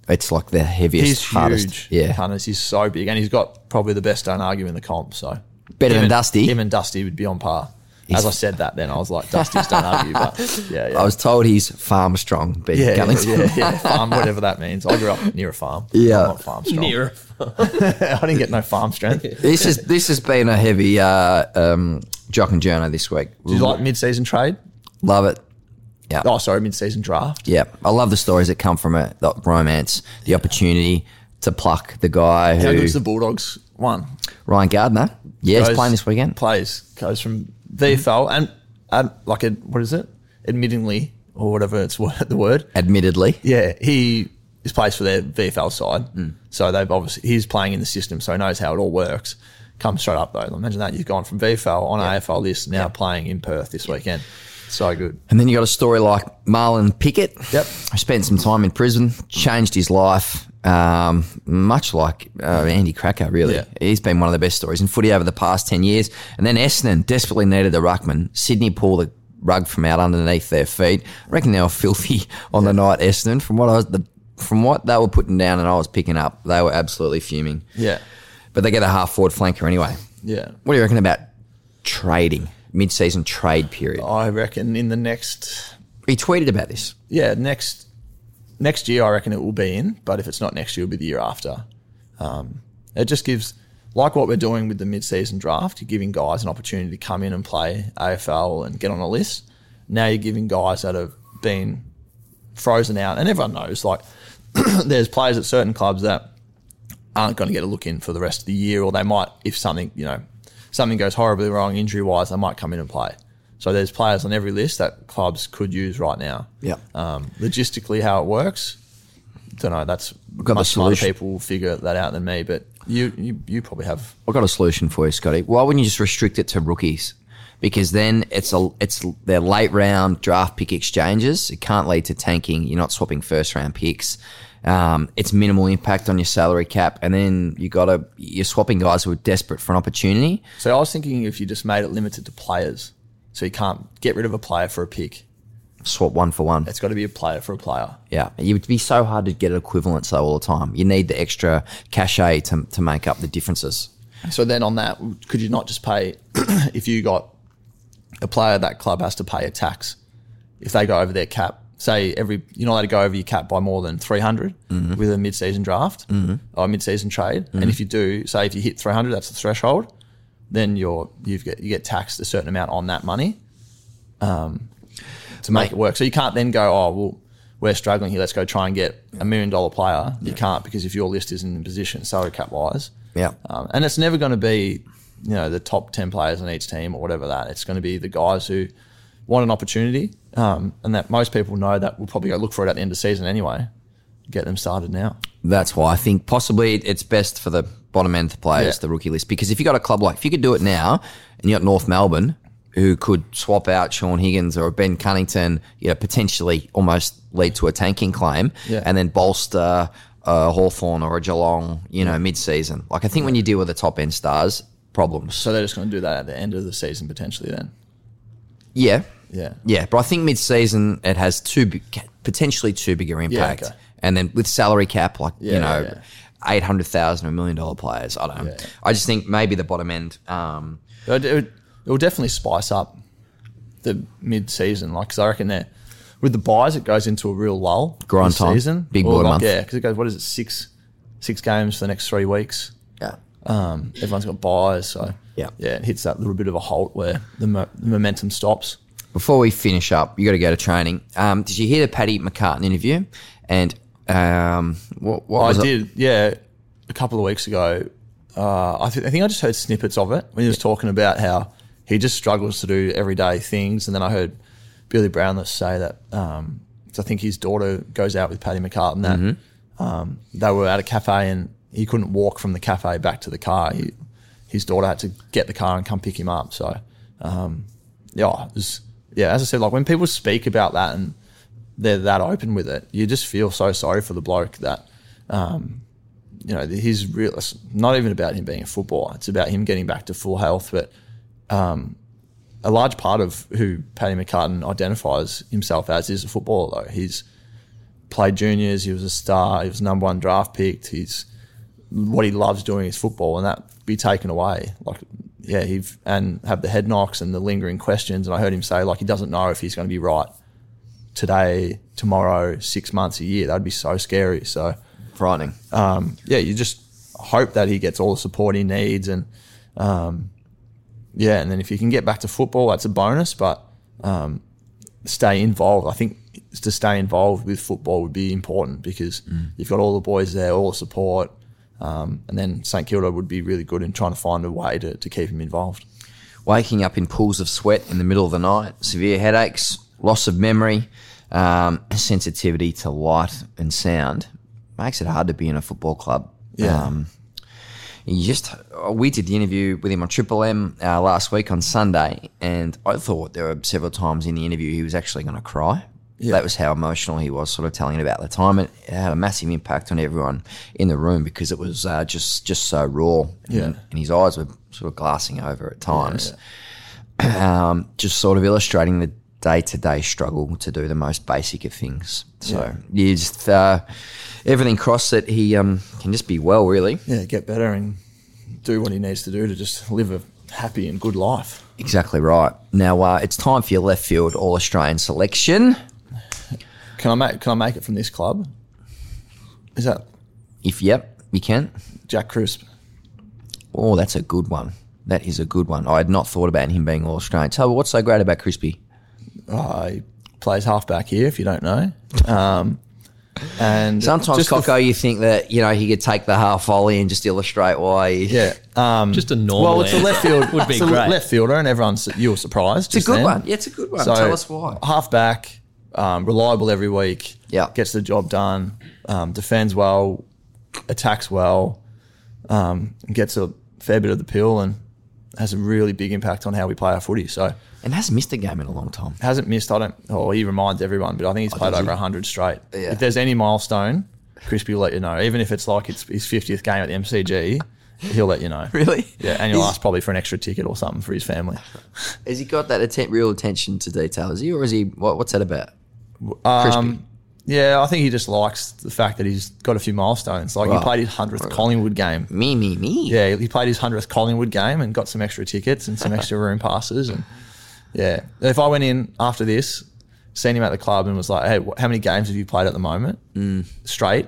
it's like the heaviest, He's hardest. huge. Yeah. Cunners. He's so big, and he's got probably the best don't argue in the comp. So Better Him than and- Dusty? Him and Dusty would be on par. He's- As I said that, then I was like, Dusty's don't argue, but yeah, yeah. I was told he's farm strong, Ben yeah, yeah, yeah, yeah, farm, whatever that means. I grew up near a farm. Yeah. I'm not farm strong. Near. I didn't get no farm strength. This is this has been a heavy uh, um, jock and journo this week. Do you like mid-season trade? Love it. Yeah. Oh, sorry, mid-season draft. Yeah, I love the stories that come from it, the romance, the opportunity to pluck the guy How who good's the Bulldogs one? Ryan Gardner. Yeah, he's playing this weekend. Plays goes from VFL and, and like a what is it? Admittingly or whatever it's the word. Admittedly, Yeah, he is plays for their VFL side, hmm. so they've obviously he's playing in the system, so he knows how it all works. Comes straight up though. Imagine that you've gone from VFL on AFL list now playing in Perth this weekend. So good. and then you got a story like Marlon Pickett. Yep. Spent some time in prison, changed his life. Um, much like uh, Andy Krakouer, really. Yeah. He's been one of the best stories in footy over the past 10 years. And then Essendon desperately needed the ruckman. Sydney pulled the rug from out underneath their feet. I reckon they were filthy on the night, Essendon. From what I was, the, from what they were putting down and I was picking up, they were absolutely fuming. Yeah, But they get a half forward flanker anyway. yeah. What do you reckon about trading, mid season trade period? I reckon in the next He tweeted about this. yeah next next year I reckon it will be in, but if it's not next year, it'll be the year after. Um, it just gives like what we're doing with the mid-season draft. You're giving guys an opportunity to come in and play AFL and get on a list. Now you're giving guys that have been frozen out, and everyone knows like there's players at certain clubs that aren't going to get a look in for the rest of the year, or they might if something you know something goes horribly wrong injury wise, they might come in and play. So there's players on every list that clubs could use right now. Yeah. Um, logistically, how it works, don't know. That's got the much smarter people will figure that out than me. But you, you, you probably have. I've got a solution for you, Scotty. Why wouldn't you just restrict it to rookies? Because then it's a it's they're late round draft pick exchanges. It can't lead to tanking. You're not swapping first round picks. Um, it's minimal impact on your salary cap, and then you got to you're swapping guys who are desperate for an opportunity. So I was thinking if you just made it limited to players, so you can't get rid of a player for a pick. Swap one for one. It's got to be a player for a player. Yeah, it would be so hard to get an equivalents though all the time. You need the extra cachet to to make up the differences. So then on that, could you not just pay if you got a player that club has to pay a tax if they go over their cap? Say every you're not allowed to go over your cap by more than 300 mm-hmm. with a mid-season draft mm-hmm. or mid-season trade, mm-hmm. and if you do, say if you hit 300, that's the threshold, then you're you get you get taxed a certain amount on that money um, to make Mate. it work. So you can't then go, oh well, we're struggling here. Let's go try and get a million dollar player. You can't because if your list isn't in position salary cap wise. Yeah. Um, and it's never going to be, you know, the top 10 players on each team or whatever that. It's going to be the guys who want an opportunity um, and that most people know that will probably go look for it at the end of season anyway. Get them started now. That's why I think possibly it's best for the bottom end players, Yeah. the rookie list. Because if you got a club like, if you could do it now, and you got North Melbourne, who could swap out Shaun Higgins or Ben Cunnington, you know, potentially almost lead to a tanking claim, Yeah. and then bolster a Hawthorn or a Geelong, you know, mid season. Like I think when you deal with the top end stars, problems. So they're just going to do that at the end of the season potentially then. Yeah. Yeah. Yeah, but I think mid-season it has two big, potentially two bigger impact, okay. and then with salary cap, like Yeah, you know, yeah, eight hundred thousand, a million dollar players. I don't know. Yeah. I just think maybe the bottom end. Um, It, it, it will definitely spice up the mid-season. like because I reckon that with the byes, it goes into a real lull. Grind time. Season. Big boy like, month. Yeah, because it goes, what is it, six six games for the next three weeks. yeah, Um, everyone's got byes, so Yeah. yeah, it hits that little bit of a halt where the, mo- the momentum stops. Before we finish up, you got to go to training. Um, did you hear the Paddy McCartin interview? And um, what, what I was it? did, yeah, a couple of weeks ago. Uh, I, th- I think I just heard snippets of it when he was talking about how he just struggles to do everyday things, and then I heard Billy Brownless say that. Um, I think his daughter goes out with Paddy McCartin. That Mm-hmm. um, they were at a cafe and he couldn't walk from the cafe back to the car. He, his daughter had to get the car and come pick him up. So, um, yeah, it was, yeah. As I said, like when people speak about that and they're that open with it, you just feel so sorry for the bloke that um, you know, he's real. It's not even about him being a footballer. It's about him getting back to full health. But um, a large part of who Paddy McCartin identifies himself as is a footballer. Though he's played juniors, he was a star, he was number one draft picked. He's what he loves doing is football, and that be taken away. Like, yeah, he and have the head knocks and the lingering questions. And I heard him say like he doesn't know if he's going to be right today, tomorrow, six months, a year. That'd be so scary. So frightening. um, yeah, you just hope that he gets all the support he needs, and um, yeah, and then if you can get back to football, that's a bonus. But um, stay involved. I think to stay involved with football would be important because you've got all the boys there, all the support, um, and then St Kilda would be really good in trying to find a way to, to keep him involved. waking up in pools of sweat in the middle of the night, severe headaches, loss of memory, um, sensitivity to light and sound makes it hard to be in a football club. Yeah. Um, you just we did the interview with him on Triple M uh, last week on Sunday, and I thought there were several times in the interview he was actually going to cry. Yeah. That was how emotional he was, sort of telling about the time. It, had a massive impact on everyone in the room because it was uh, just just so raw. Yeah. and, and his eyes were sort of glassing over at times um, just sort of illustrating the day to day struggle to do the most basic of things. So you just uh, everything crossed that he um, can just be well, really. Yeah, get better and do what he needs to do to just live a happy and good life. Exactly right. Now uh, it's time for your left field All Australian selection. Can I make Can I make it from this club? Is that If yep, you can. Jack Crisp? Oh, that's a good one. That is a good one. I had not thought about him being All Australian. Tell me what's so great about Crispy? Uh, he plays halfback here, if you don't know. Um, And Sometimes, just the- Coco, you think that you know he could take the half volley and just illustrate why. He, yeah. Um, Just a normal well, it's a left field. would be it's a great. left fielder, and everyone's you were surprised. it's a good one. Yeah, it's a good one. So Tell us why. Halfback, um, reliable every week. Yeah. gets the job done. Um, defends well, attacks well, um, gets a fair bit of the pill, and has a really big impact on how we play our footy. So And hasn't missed a game in a long time. hasn't missed. I don't. Oh, he reminds everyone, but I think he's played over hundred straight. Yeah. If there's any milestone, Crispy will let you know. Even if it's like it's his fiftieth game at the MCG, he'll let you know. Really? Yeah, and you'll ask probably for an extra ticket or something for his family. Has he got that atten- real attention to detail? Is he, or is he? What, what's that about? Crispy. Um, yeah, I think he just likes the fact that he's got a few milestones. Like he played his hundredth Collingwood game. me, me, me. Yeah, he played his hundredth Collingwood game and got some extra tickets and some extra room passes. And yeah, if I went in after this, seen him at the club and was like, "Hey, wh- how many games have you played at the moment?" Mm. Straight,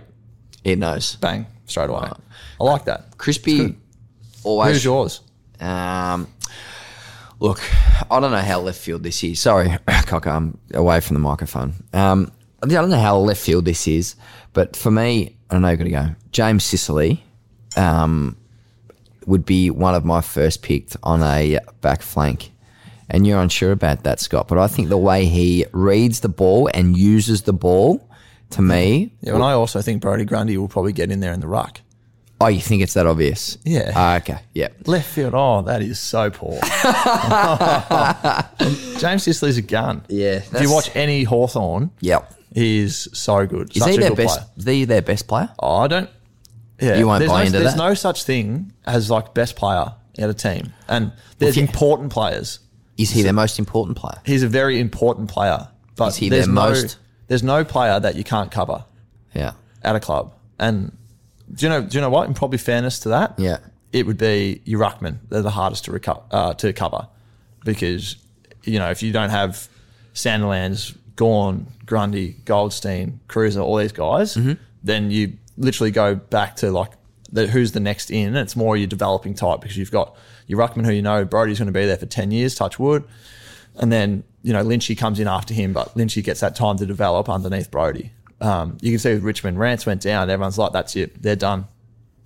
He knows. bang, straight away. I like that. Crispy always. Who's yours? Um, look, I don't know how left field this is. Sorry, Cocker, I'm away from the microphone. Um, I don't know how left field this is, but for me, I don't know. Got to go. James Sicily um, would be one of my first picked on a back flank. And you're unsure about that, Scott. But I think the way he reads the ball and uses the ball, to me, Yeah, and I also think Brodie Grundy will probably get in there in the ruck. oh, you think it's that obvious? Yeah. Ah, okay. Yeah. Left field, oh, that is so poor. James Sicily's a gun. Yeah, If you watch any Hawthorn, Yep. he's so good. Is Such he a their good best? player. Is he their best player? Oh, I don't. Yeah, You won't there's buy no, into There's that? no such thing as like best player at a team, and there's you- important players. Is he their most important player? He's a very important player, but Is he there's their no most? there's no player that you can't cover Yeah. at a club. And do you know? Do you know what? In probably fairness to that, Yeah. it would be your ruckman. They're the hardest to reco- uh, to cover because you know if you don't have Sandilands, Gawn, Grundy, Goldstein, Cruiser, all these guys, Mm-hmm. then you literally go back to like the, who's the next in. And it's more your developing type because you've got your ruckman who you know Brodie's going to be there for ten years. Touch wood. And then, you know, Lynchy comes in after him, but Lynchy gets that time to develop underneath Brody. Um, you can see with Richmond, Rance went down. Everyone's like, that's it. They're done.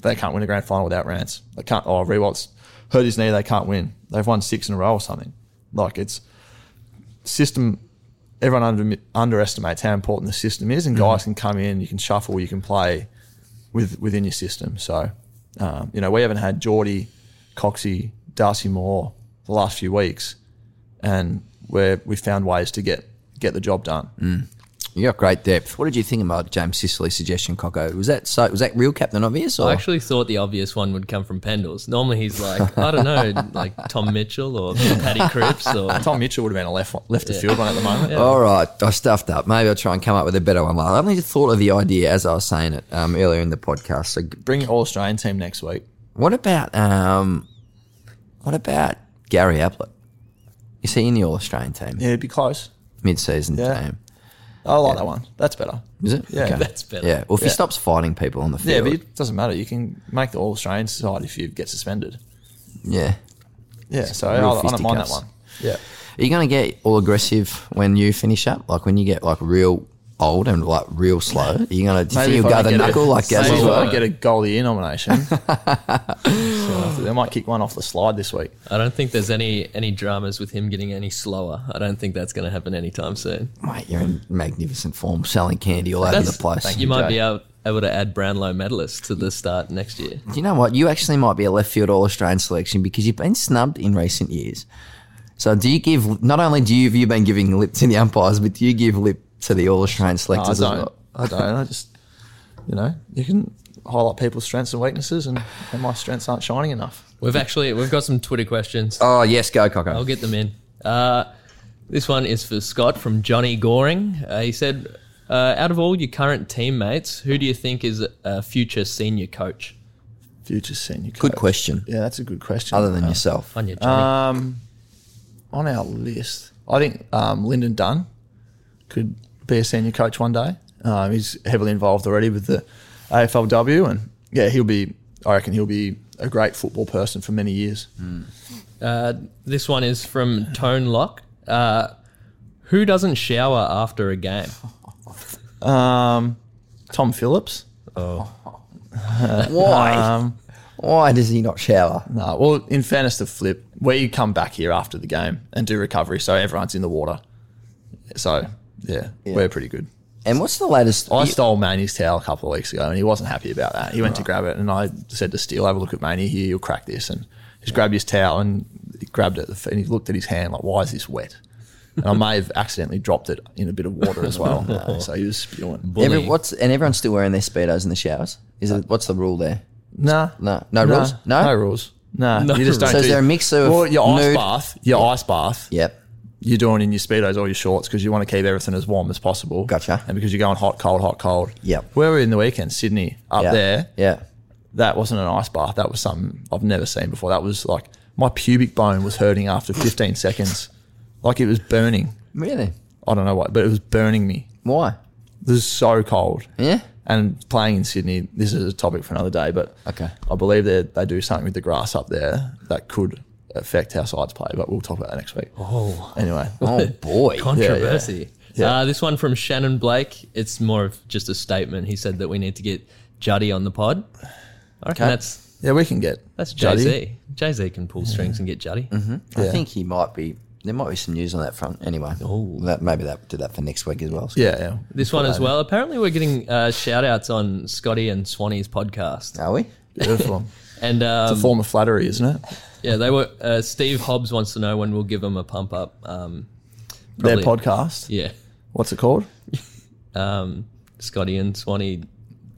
They can't win a grand final without Rance. They can't, oh, Riewoldt's hurt his knee. They can't win. They've won six in a row or something. Like it's system. Everyone under, underestimates how important the system is, and guys can come in, you can shuffle, you can play with within your system. So, um, you know, we haven't had Jordy, Coxie, Darcy Moore the last few weeks, and where we found ways to get get the job done. You got great depth. What did you think about James Sicily's suggestion, Coco? Was that so? Was that real Captain Obvious? Or? I actually thought the obvious one would come from Pendles. Normally he's like, I don't know, like Tom Mitchell or Paddy Cripps or Tom Mitchell would have been a left left of field one at the moment. All right, I stuffed up. Maybe I'll try and come up with a better one. I only just thought of the idea as I was saying it um, earlier in the podcast. So, Bring your All Australian team next week. What about um, what about Gary Ablett? Is he in the All Australian team Yeah, it'd be close. mid-season Yeah. team? I like that one. That's better. Is it? Yeah, that's better. Yeah. Well, if he Yeah. stops fighting people on the field. Yeah, field, but it doesn't matter. You can make the All Australian side if you get suspended. yeah. Yeah, so I, real I don't mind that fisticuffs. one. Yeah. Are you going to get all aggressive when you finish up? Like when you get like real old and like real slow? Are you going to? Do you think you'll if go the get a- knuckle like Gaz maybe as if I well? get a goal of the year nomination. So they might kick one off the slide this week. I don't think there's any any dramas with him getting any slower. I don't think that's going to happen anytime soon. Mate, you're in magnificent form, selling candy all over the place. You you, might Jay. be able, able to add Brownlow medalists to the start next year. Do you know what? You actually might be a left field All Australian selection because you've been snubbed in recent years. So do you give? Not only do you have you been giving lip to the umpires, but do you give lip to the All Australian No, I selectors as don't. well? I don't. I just, you know, you can highlight people's strengths and weaknesses, and, and my strengths aren't shining enough. We've actually we've got some Twitter questions. Oh yes, go Coco. I'll get them in. Uh, this one is for Scott from Johnny Goring. Uh, he said, uh, "Out of all your current teammates, who do you think is a future senior coach?" Future senior coach. Good question. Yeah, that's a good question. Other than Uh, yourself, On your Johnny. Um, on our list, I think um, Lyndon Dunn could be a senior coach one day. Um, he's heavily involved already with the AFLW, and yeah, he'll be. I reckon he'll be a great football person for many years. Uh, this one is from Tone Lock. Uh, who doesn't shower after a game? Um, Tom Phillips. Why? Um, Why does he not shower? no, well, in fairness to Flip, we come back here after the game and do recovery, so everyone's in the water. So yeah, we're pretty good. And what's the latest? I stole Manny's towel a couple of weeks ago, and he wasn't happy about that. He went to grab it, and I said to Steele, "Have a look at Manny here. You'll crack this." And he's grabbed his towel and he grabbed it, and he looked at his hand like, "Why is this wet?" And I may have accidentally dropped it in a bit of water as well. so he was spewing. Every, what's and everyone's still wearing their speedos in the showers. Is it? What's the rule there? Nah, No, no rules. No, no rules. Nah, No you just don't. So is do- there a mix of well, your ice nude- bath? Your ice bath. Yep. You're doing in your speedos or your shorts because you want to keep everything as warm as possible. Gotcha. And because you're going hot, cold, hot, cold. Yep. Where were we in the weekend? Sydney, up Yeah. there. Yeah. that wasn't an ice bath. That was something I've never seen before. That was like my pubic bone was hurting after 15 seconds, like it was burning. Really? I don't know why, but it was burning me. Why? This is so cold. Yeah. And playing in Sydney, this is a topic for another day, but Okay. I believe they they do something with the grass up there that could affect how sides play, but we'll talk about that next week. Oh, Anyway, Oh boy. controversy. Yeah. Uh, this one from Shannon Blake. It's more of just a statement. He said that we need to get Juddy on the pod. I reckon Okay. that's yeah, we can get that's Jay Z. Jay Z can pull strings and get Juddy. I Yeah. think he might be. There might be some news on that front. Anyway, Oh. that maybe that do that for next week as well. So- Yeah, yeah. This one as well. Apparently, we're getting uh, shout outs on Scotty and Swanee's podcast. Are we? Beautiful. And it's a um, form of flattery, isn't it? Yeah, they were. Uh, Steve Hobbs wants to know when we'll give them a pump up. Um, Their probably- podcast. Yeah. What's it called? Um, Scotty and Swanee.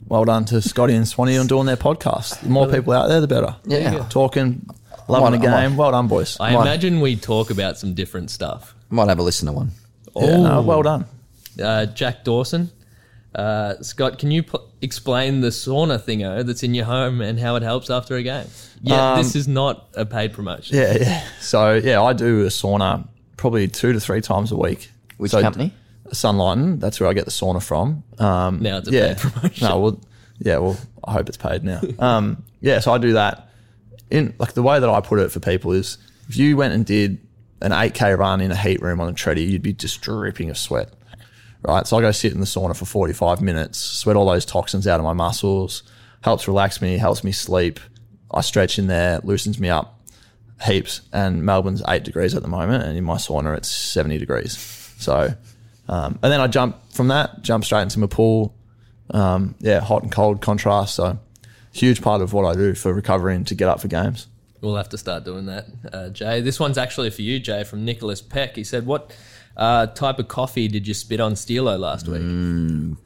Well done to Scotty and Swanee on doing their podcast. The more people out there, the better. Yeah. Talking, loving the I might- game. Well done, boys. I Might- imagine we talk about some different stuff. Might have a listen to one. Yeah, no, well done. Uh, Jack Dawson. Uh, Scott, can you pl- explain the sauna thingo that's in your home and how it helps after a game? Yeah, Um, this is not a paid promotion. Yeah, yeah. So, yeah, I do a sauna probably two to three times a week. Which So, company? Sunlighten. That's where I get the sauna from. Um, Now it's a yeah. paid promotion. No, well, yeah, well, I hope it's paid now. um, yeah, so I do that. In like the way that I put it for people is, if you went and did an 8k run in a heat room on a treadie, you'd be just dripping of sweat. Right, so I go sit in the sauna for 45 minutes, sweat all those toxins out of my muscles, helps relax me, helps me sleep. I stretch in there, loosens me up heaps. And Melbourne's eight degrees at the moment, and in my sauna it's 70 degrees. So, um, and then I jump from that, jump straight into my pool. Um, yeah, hot and cold contrast. So, huge part of what I do for recovering to get up for games. We'll have to start doing that, uh, Jay. This one's actually for you, Jay, from Nicholas Peck. He said, What uh, type of coffee did you spit on Steelo last week? Mm.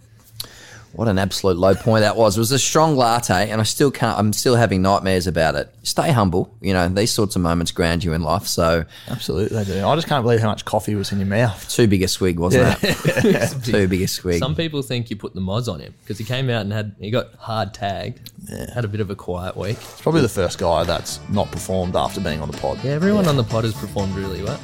What an absolute low point that was. It was a strong latte, and I still can't. I'm still having nightmares about it. Stay humble. You know these sorts of moments ground you in life. So Absolutely, they do. I just can't believe how much coffee was in your mouth. too big a swig, wasn't it? too big a swig. Some people think you put the mods on him because he came out and had he got hard tagged. Had a bit of a quiet week. It's probably the first guy that's not performed after being on the pod. Yeah, everyone on the pod has performed really well.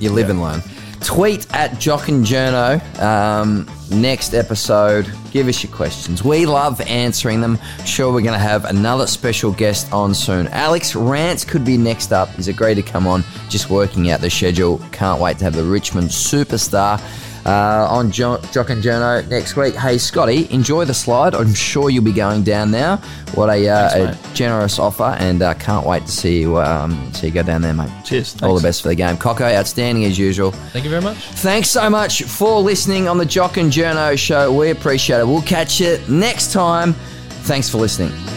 You live and learn. Tweet at Jock and Journo. Um, next episode, give us your questions. We love answering them. Sure, we're going to have another special guest on soon. Alex Rance could be next up. He's agreed to come on, just working out the schedule. Can't wait to have the Richmond superstar uh, on jo- Jock and Journo next week. Hey, Scotty, enjoy the slide. I'm sure you'll be going down now. What a, uh, Thanks, a generous offer, and uh, can't wait to see you, um, see you go down there, mate. Cheers. All the best for the game. Coco, outstanding as usual. Thank you very much. Thanks so much for listening on the Jock and Journo show. We appreciate it. We'll catch you next time. Thanks for listening.